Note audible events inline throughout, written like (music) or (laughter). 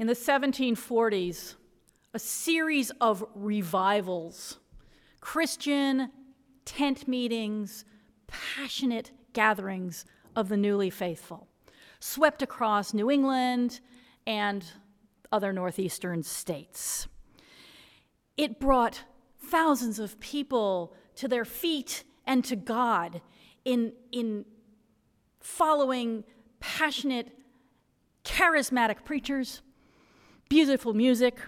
In the 1740s, a series of revivals, Christian tent meetings, passionate gatherings of the newly faithful, swept across New England and other northeastern states. It brought thousands of people to their feet and to God in, in following passionate, charismatic preachers, beautiful music.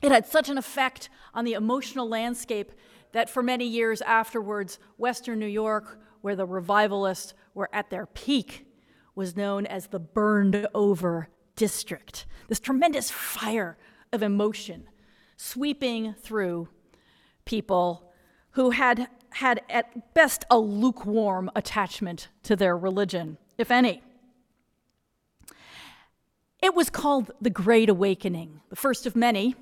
It had such an effect on the emotional landscape that for many years afterwards, Western New York, where the revivalists were at their peak, was known as the burned over district. This tremendous fire of emotion sweeping through people who had had at best a lukewarm attachment to their religion, if any. It was called the Great Awakening, the first of many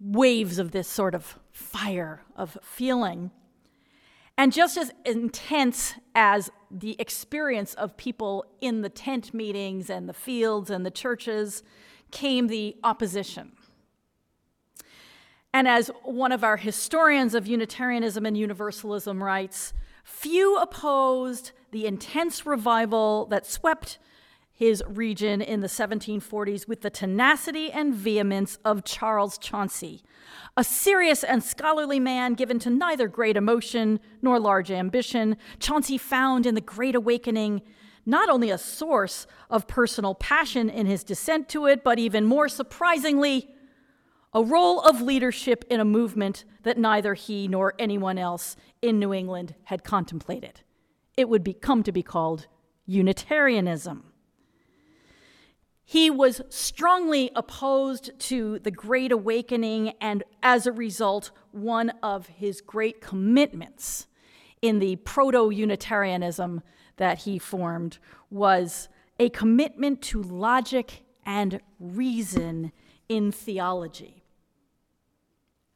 waves of this sort of fire of feeling. And just as intense as the experience of people in the tent meetings and the fields and the churches came the opposition. And as one of our historians of Unitarianism and Universalism writes, few opposed the intense revival that swept his region in the 1740s with the tenacity and vehemence of Charles Chauncy, a serious and scholarly man given to neither great emotion nor large ambition. Chauncy found in the Great Awakening not only a source of personal passion in his descent to it, but even more surprisingly, a role of leadership in a movement that neither he nor anyone else in New England had contemplated. It would be, come to be called Unitarianism. He was strongly opposed to the Great Awakening, and as a result, one of his great commitments in the proto Unitarianism that he formed was a commitment to logic and reason in theology.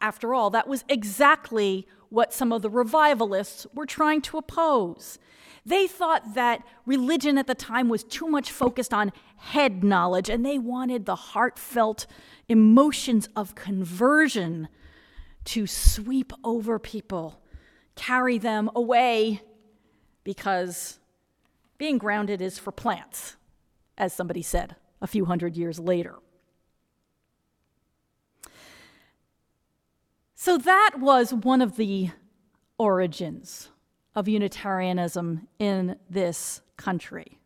After all, that was exactly what some of the revivalists were trying to oppose. They thought that religion at the time was too much focused on head knowledge, and they wanted the heartfelt emotions of conversion to sweep over people, carry them away, because being grounded is for plants, as somebody said a few hundred years later. So that was one of the origins of Unitarianism in this country.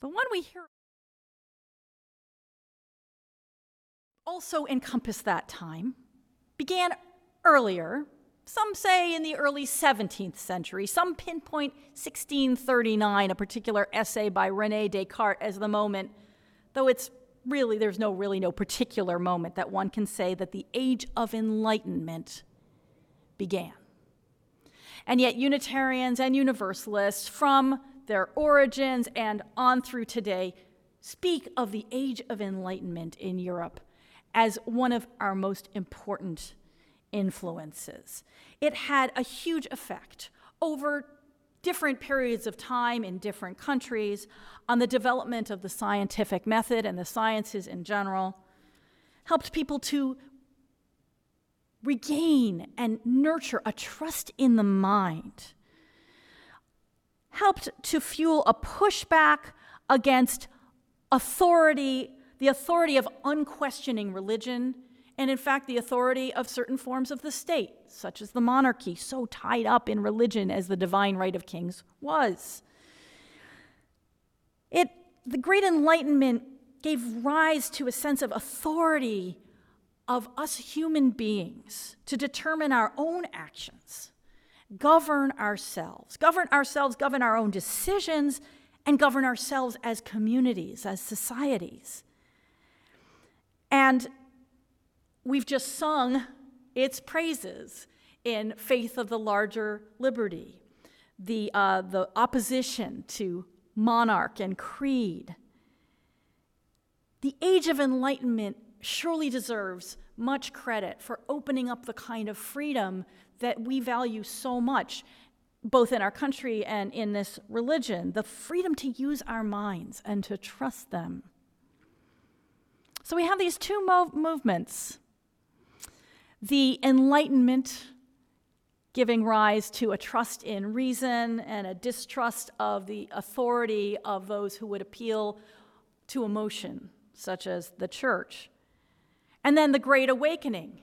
But when we hear also encompass that time, began earlier, some say in the early 17th century, some pinpoint 1639, a particular essay by Rene Descartes as the moment, though it's really, there's no really no particular moment that one can say that the age of enlightenment began. And yet, Unitarians and Universalists, from their origins and on through today, speak of the age of enlightenment in Europe as one of our most important influences. It had a huge effect over different periods of time in different countries on the development of the scientific method and the sciences in general, helped people to regain and nurture a trust in the mind, helped to fuel a pushback against authority, the authority of unquestioning religion and in fact the authority of certain forms of the state, such as the monarchy, so tied up in religion as the divine right of kings was. It, the Great Enlightenment gave rise to a sense of authority of us human beings to determine our own actions, govern ourselves, govern ourselves, govern our own decisions, and govern ourselves as communities, as societies. And we've just sung its praises in Faith of the Larger Liberty, the, uh, the opposition to monarch and creed. The Age of Enlightenment surely deserves much credit for opening up the kind of freedom that we value so much, both in our country and in this religion the freedom to use our minds and to trust them. So we have these two mov- movements the Enlightenment giving rise to a trust in reason and a distrust of the authority of those who would appeal to emotion, such as the church. And then the Great Awakening,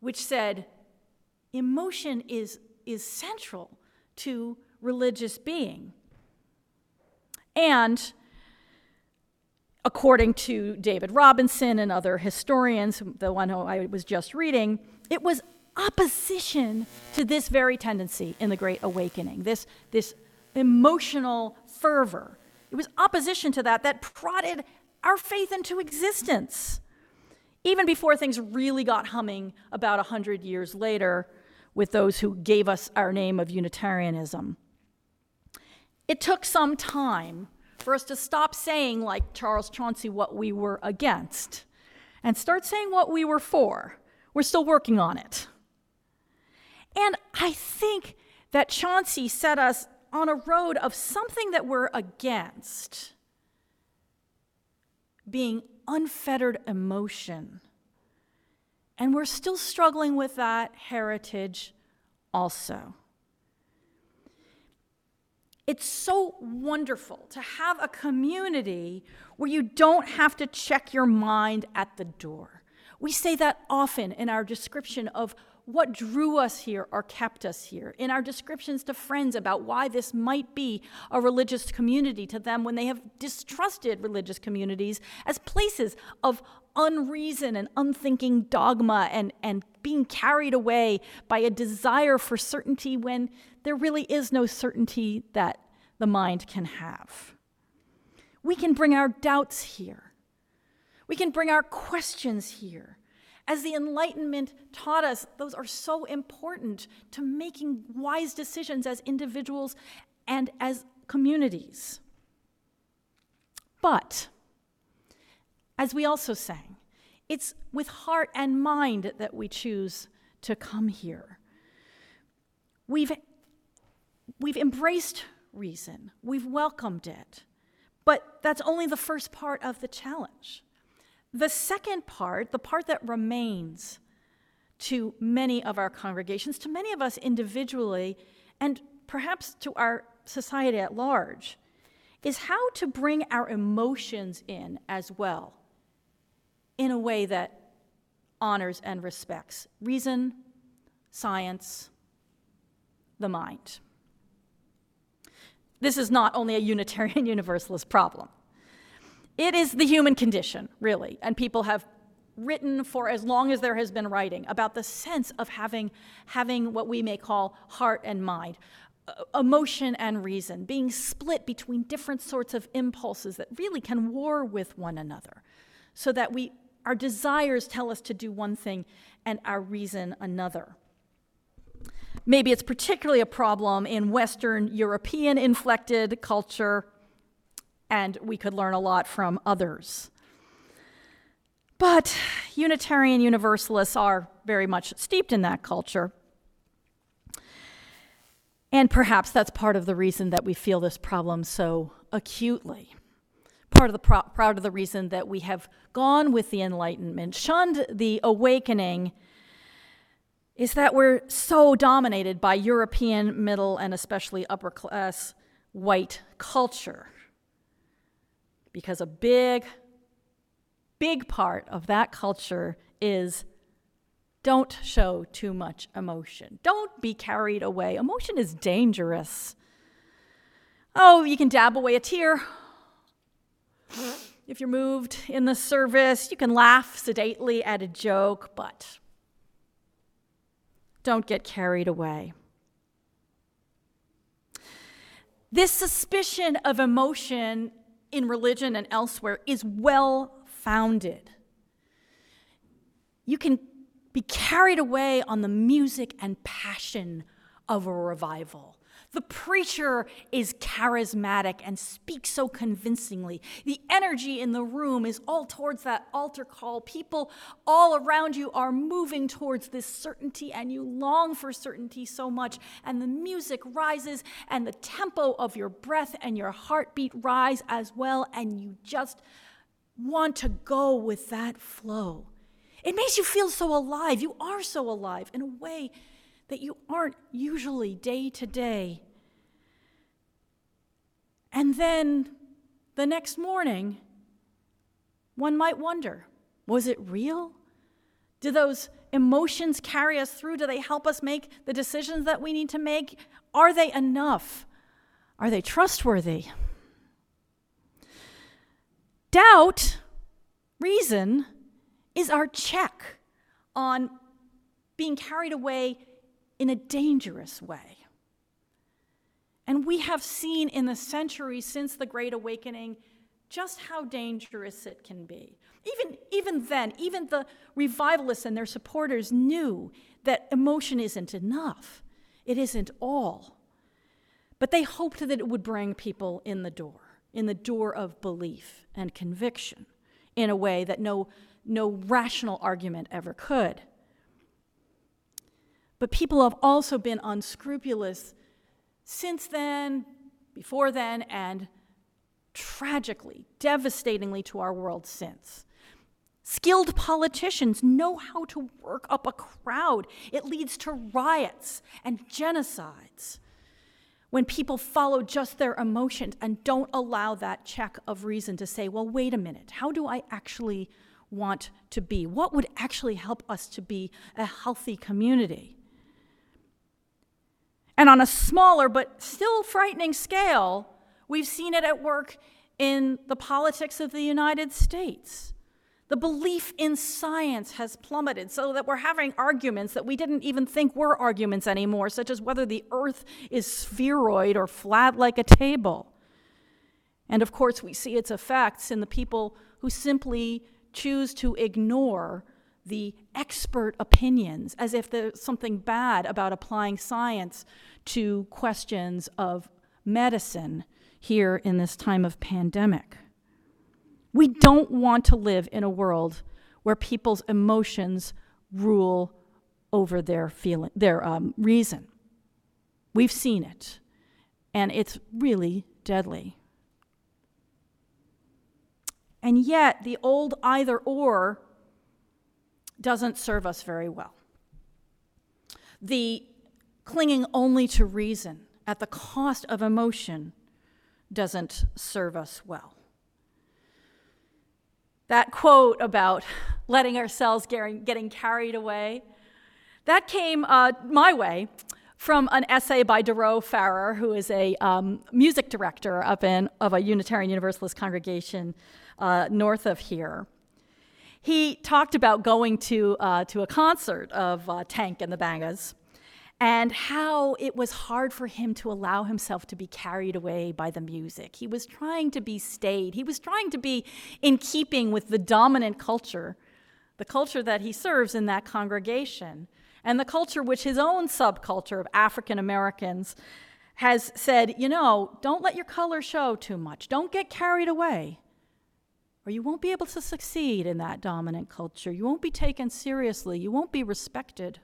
which said emotion is, is central to religious being. And according to David Robinson and other historians, the one who I was just reading, it was opposition to this very tendency in the Great Awakening, this, this emotional fervor. It was opposition to that that prodded our faith into existence. Even before things really got humming about 100 years later with those who gave us our name of Unitarianism. It took some time for us to stop saying, like Charles Chauncy, what we were against and start saying what we were for. We're still working on it. And I think that Chauncy set us on a road of something that we're against being unfettered emotion. And we're still struggling with that heritage also. It's so wonderful to have a community where you don't have to check your mind at the door. We say that often in our description of what drew us here or kept us here, in our descriptions to friends about why this might be a religious community to them when they have distrusted religious communities as places of unreason and unthinking dogma and, and being carried away by a desire for certainty when there really is no certainty that the mind can have. We can bring our doubts here. We can bring our questions here. As the Enlightenment taught us, those are so important to making wise decisions as individuals and as communities. But, as we also sang, it's with heart and mind that we choose to come here. We've we've embraced reason, we've welcomed it. But that's only the first part of the challenge. The second part, the part that remains to many of our congregations, to many of us individually, and perhaps to our society at large, is how to bring our emotions in as well in a way that honors and respects reason, science, the mind. This is not only a Unitarian (laughs) Universalist problem. It is the human condition, really, and people have written for as long as there has been writing about the sense of having, having what we may call heart and mind, uh, emotion and reason, being split between different sorts of impulses that really can war with one another, so that we, our desires tell us to do one thing and our reason another. Maybe it's particularly a problem in Western European inflected culture, and we could learn a lot from others. But Unitarian Universalists are very much steeped in that culture. And perhaps that's part of the reason that we feel this problem so acutely. Part of the pro- part of the reason that we have gone with the Enlightenment, shunned the awakening, is that we're so dominated by European middle and especially upper class white culture. Because a big, big part of that culture is don't show too much emotion. Don't be carried away. Emotion is dangerous. Oh, you can dab away a tear. If you're moved in the service, you can laugh sedately at a joke, but don't get carried away. This suspicion of emotion in religion and elsewhere is well founded. You can be carried away on the music and passion of a revival. The preacher is charismatic and speaks so convincingly. The energy in the room is all towards that altar call. People all around you are moving towards this certainty, and you long for certainty so much. And the music rises, and the tempo of your breath and your heartbeat rise as well, and you just want to go with that flow. It makes you feel so alive. You are so alive in a way that you aren't usually day to day. And then the next morning, one might wonder was it real? Do those emotions carry us through? Do they help us make the decisions that we need to make? Are they enough? Are they trustworthy? Doubt, reason, is our check on being carried away in a dangerous way. And we have seen in the centuries since the Great Awakening just how dangerous it can be. Even, even then, even the revivalists and their supporters knew that emotion isn't enough, it isn't all. But they hoped that it would bring people in the door, in the door of belief and conviction, in a way that no, no rational argument ever could. But people have also been unscrupulous since then, before then, and tragically, devastatingly to our world since. Skilled politicians know how to work up a crowd. It leads to riots and genocides when people follow just their emotions and don't allow that check of reason to say, well, wait a minute, how do I actually want to be? What would actually help us to be a healthy community? And on a smaller but still frightening scale, we've seen it at work in the politics of the United States. The belief in science has plummeted so that we're having arguments that we didn't even think were arguments anymore, such as whether the earth is spheroid or flat like a table. And of course, we see its effects in the people who simply choose to ignore the expert opinions as if there's something bad about applying science to questions of medicine here in this time of pandemic. We don't want to live in a world where people's emotions rule over their feeling, their um, reason. We've seen it, and it's really deadly. And yet, the old either or doesn't serve us very well. The clinging only to reason at the cost of emotion doesn't serve us well. That quote about letting ourselves getting carried away, that came uh, my way from an essay by Daroe Farrer, who is a um, music director up in of a Unitarian Universalist congregation uh, north of here he talked about going to, uh, to a concert of uh, Tank and the Bangas and how it was hard for him to allow himself to be carried away by the music. He was trying to be staid, he was trying to be in keeping with the dominant culture, the culture that he serves in that congregation, and the culture which his own subculture of African Americans has said, you know, don't let your color show too much, don't get carried away or you won't be able to succeed in that dominant culture. You won't be taken seriously. You won't be respected.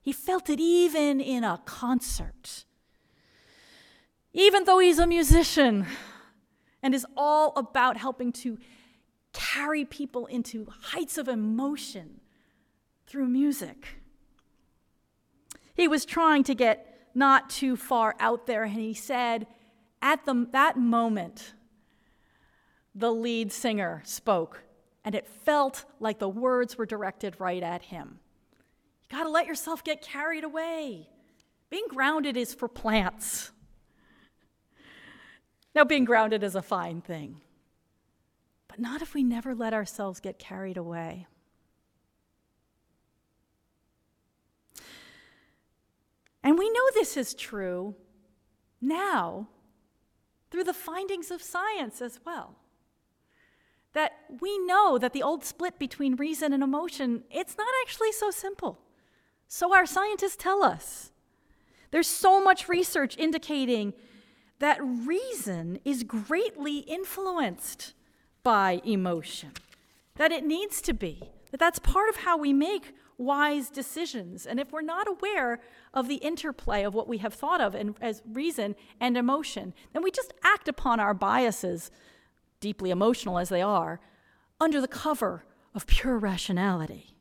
He felt it even in a concert. Even though he's a musician and is all about helping to carry people into heights of emotion through music. He was trying to get not too far out there, and he said, at the, that moment, the lead singer spoke, and it felt like the words were directed right at him. You gotta let yourself get carried away. Being grounded is for plants. Now, being grounded is a fine thing, but not if we never let ourselves get carried away. And we know this is true now through the findings of science as well that we know that the old split between reason and emotion, it's not actually so simple. So our scientists tell us. There's so much research indicating that reason is greatly influenced by emotion, that it needs to be, that that's part of how we make wise decisions. And if we're not aware of the interplay of what we have thought of in, as reason and emotion, then we just act upon our biases deeply emotional as they are, under the cover of pure rationality.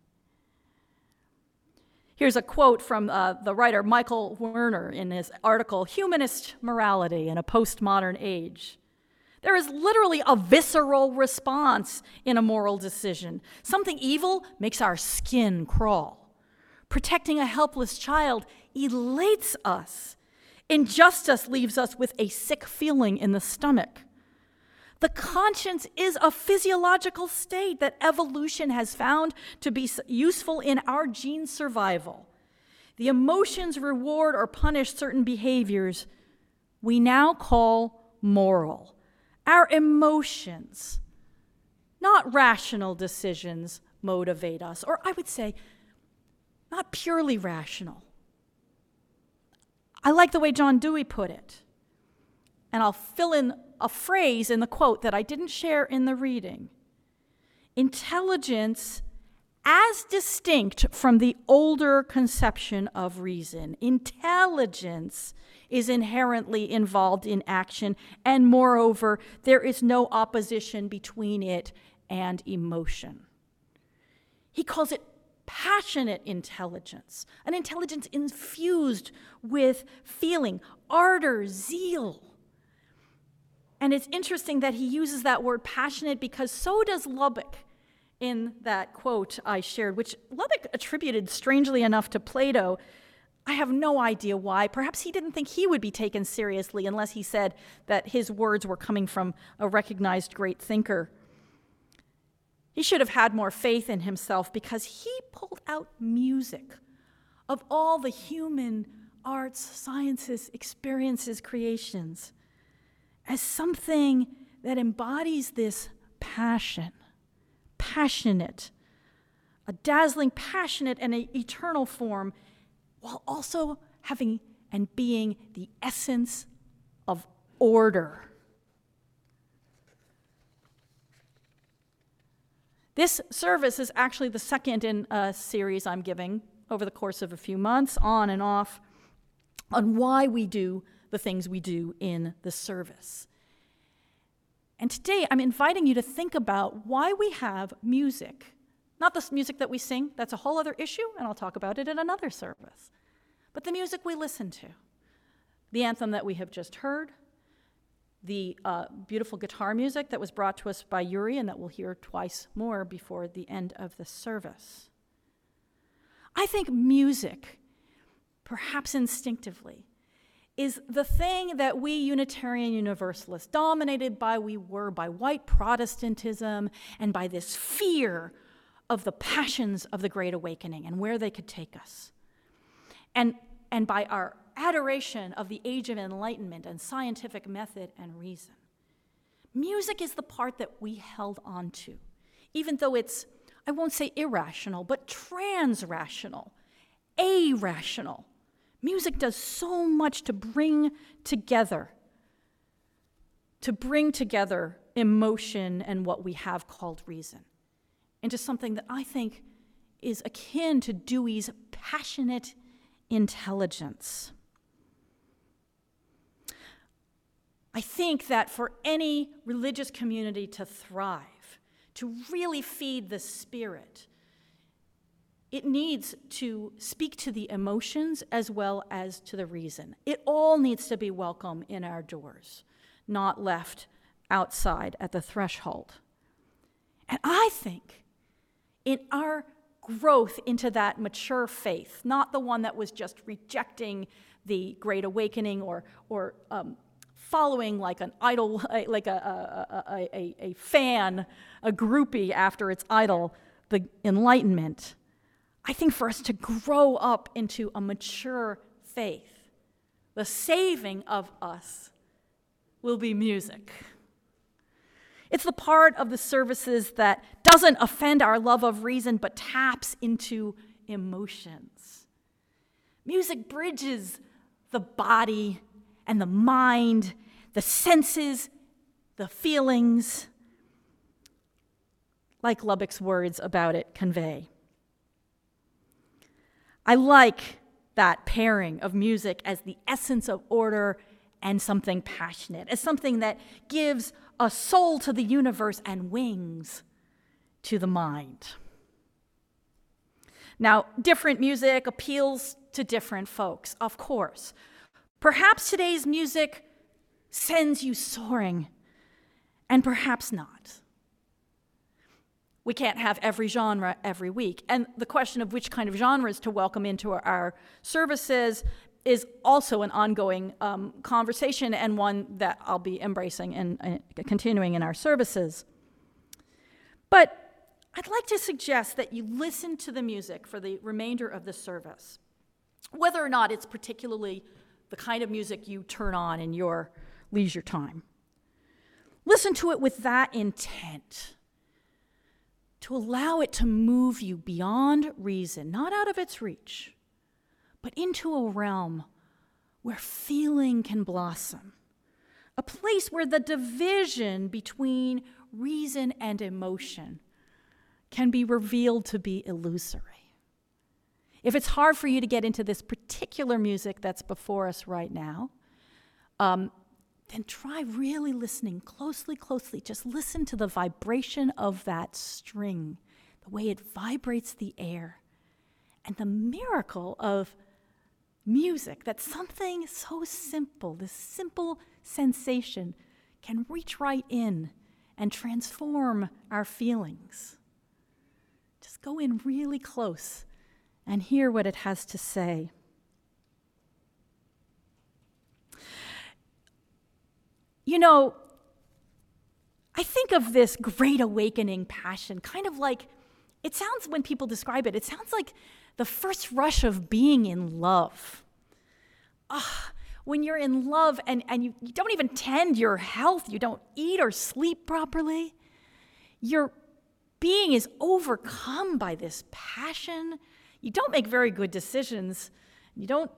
Here's a quote from uh, the writer Michael Werner in his article, Humanist Morality in a Postmodern Age. There is literally a visceral response in a moral decision. Something evil makes our skin crawl. Protecting a helpless child elates us. Injustice leaves us with a sick feeling in the stomach. The conscience is a physiological state that evolution has found to be useful in our gene survival. The emotions reward or punish certain behaviors we now call moral. Our emotions, not rational decisions, motivate us, or I would say, not purely rational. I like the way John Dewey put it, and I'll fill in a phrase in the quote that I didn't share in the reading. Intelligence, as distinct from the older conception of reason, intelligence is inherently involved in action, and moreover, there is no opposition between it and emotion. He calls it passionate intelligence, an intelligence infused with feeling, ardor, zeal. And it's interesting that he uses that word passionate because so does Lubbock in that quote I shared, which Lubbock attributed strangely enough to Plato. I have no idea why. Perhaps he didn't think he would be taken seriously unless he said that his words were coming from a recognized great thinker. He should have had more faith in himself because he pulled out music of all the human arts, sciences, experiences, creations as something that embodies this passion, passionate, a dazzling, passionate, and an eternal form, while also having and being the essence of order. This service is actually the second in a series I'm giving over the course of a few months, on and off, on why we do the things we do in the service. And today I'm inviting you to think about why we have music. Not the music that we sing, that's a whole other issue, and I'll talk about it in another service. But the music we listen to. The anthem that we have just heard, the uh, beautiful guitar music that was brought to us by Yuri and that we'll hear twice more before the end of the service. I think music, perhaps instinctively, is the thing that we Unitarian Universalists, dominated by we were by white Protestantism and by this fear of the passions of the Great Awakening and where they could take us, and, and by our adoration of the Age of Enlightenment and scientific method and reason. Music is the part that we held on to, even though it's, I won't say irrational, but trans rational, Music does so much to bring together, to bring together emotion and what we have called reason into something that I think is akin to Dewey's passionate intelligence. I think that for any religious community to thrive, to really feed the spirit, it needs to speak to the emotions as well as to the reason. It all needs to be welcome in our doors, not left outside at the threshold. And I think in our growth into that mature faith, not the one that was just rejecting the Great Awakening or, or um, following like an idol, (laughs) like a, a, a, a, fan, a groupie after its idol, the Enlightenment. I think for us to grow up into a mature faith, the saving of us will be music. It's the part of the services that doesn't offend our love of reason but taps into emotions. Music bridges the body and the mind, the senses, the feelings, like Lubbock's words about it convey. I like that pairing of music as the essence of order and something passionate, as something that gives a soul to the universe and wings to the mind. Now, different music appeals to different folks, of course. Perhaps today's music sends you soaring, and perhaps not. We can't have every genre every week. And the question of which kind of genres to welcome into our services is also an ongoing um, conversation and one that I'll be embracing and uh, continuing in our services. But I'd like to suggest that you listen to the music for the remainder of the service, whether or not it's particularly the kind of music you turn on in your leisure time. Listen to it with that intent to allow it to move you beyond reason, not out of its reach, but into a realm where feeling can blossom, a place where the division between reason and emotion can be revealed to be illusory. If it's hard for you to get into this particular music that's before us right now, um, then try really listening closely, closely. Just listen to the vibration of that string, the way it vibrates the air, and the miracle of music that something so simple, this simple sensation, can reach right in and transform our feelings. Just go in really close and hear what it has to say. You know, I think of this great awakening passion, kind of like it sounds when people describe it, it sounds like the first rush of being in love. Ah, when you're in love and, and you, you don't even tend your health, you don't eat or sleep properly, your being is overcome by this passion. You don't make very good decisions. You don't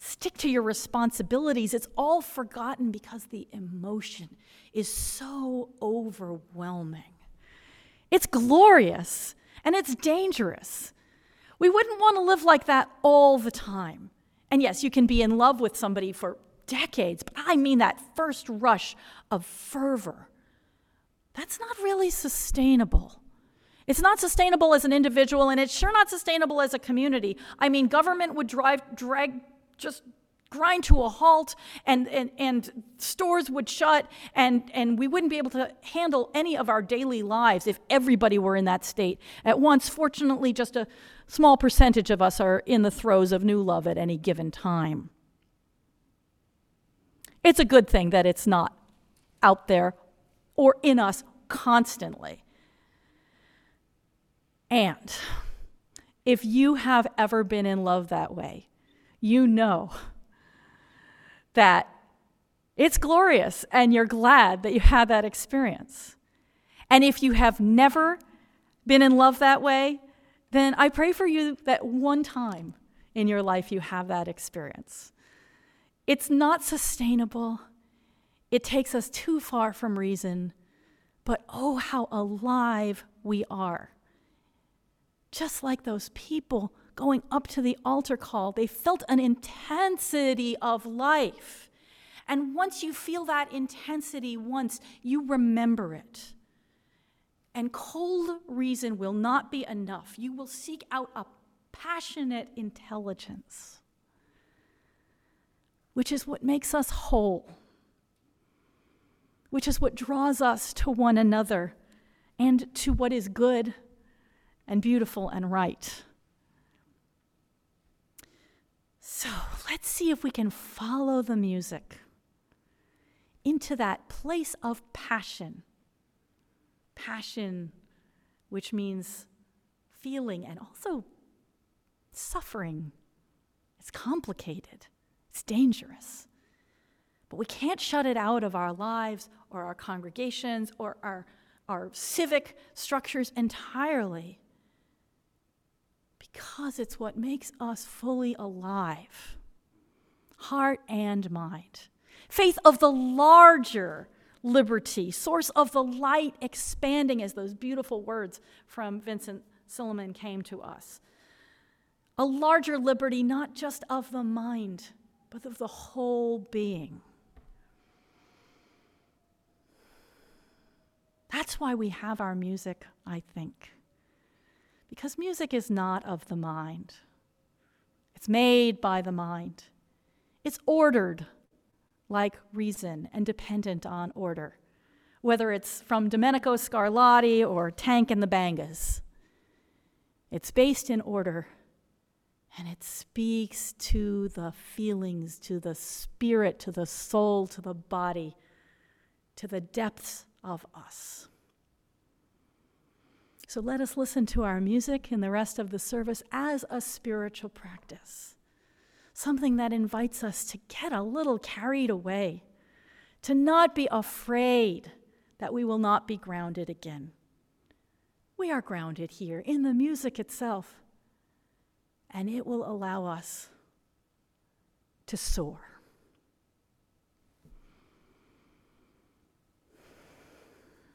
stick to your responsibilities. It's all forgotten because the emotion is so overwhelming. It's glorious and it's dangerous. We wouldn't want to live like that all the time. And yes, you can be in love with somebody for decades, but I mean that first rush of fervor. That's not really sustainable. It's not sustainable as an individual, and it's sure not sustainable as a community. I mean, government would drive, drag just grind to a halt and, and, and stores would shut and, and we wouldn't be able to handle any of our daily lives if everybody were in that state at once. Fortunately, just a small percentage of us are in the throes of new love at any given time. It's a good thing that it's not out there or in us constantly. And if you have ever been in love that way, you know that it's glorious and you're glad that you had that experience. And if you have never been in love that way, then I pray for you that one time in your life you have that experience. It's not sustainable, it takes us too far from reason, but oh, how alive we are. Just like those people going up to the altar call, they felt an intensity of life. And once you feel that intensity once, you remember it. And cold reason will not be enough. You will seek out a passionate intelligence, which is what makes us whole, which is what draws us to one another and to what is good and beautiful and right. So let's see if we can follow the music into that place of passion. Passion, which means feeling and also suffering. It's complicated, it's dangerous. But we can't shut it out of our lives or our congregations or our, our civic structures entirely because it's what makes us fully alive, heart and mind. Faith of the larger liberty, source of the light expanding, as those beautiful words from Vincent Silliman came to us. A larger liberty, not just of the mind, but of the whole being. That's why we have our music, I think. Because music is not of the mind, it's made by the mind, it's ordered like reason and dependent on order, whether it's from Domenico Scarlatti or Tank and the Bangas. It's based in order and it speaks to the feelings, to the spirit, to the soul, to the body, to the depths of us. So let us listen to our music in the rest of the service as a spiritual practice, something that invites us to get a little carried away, to not be afraid that we will not be grounded again. We are grounded here in the music itself and it will allow us to soar.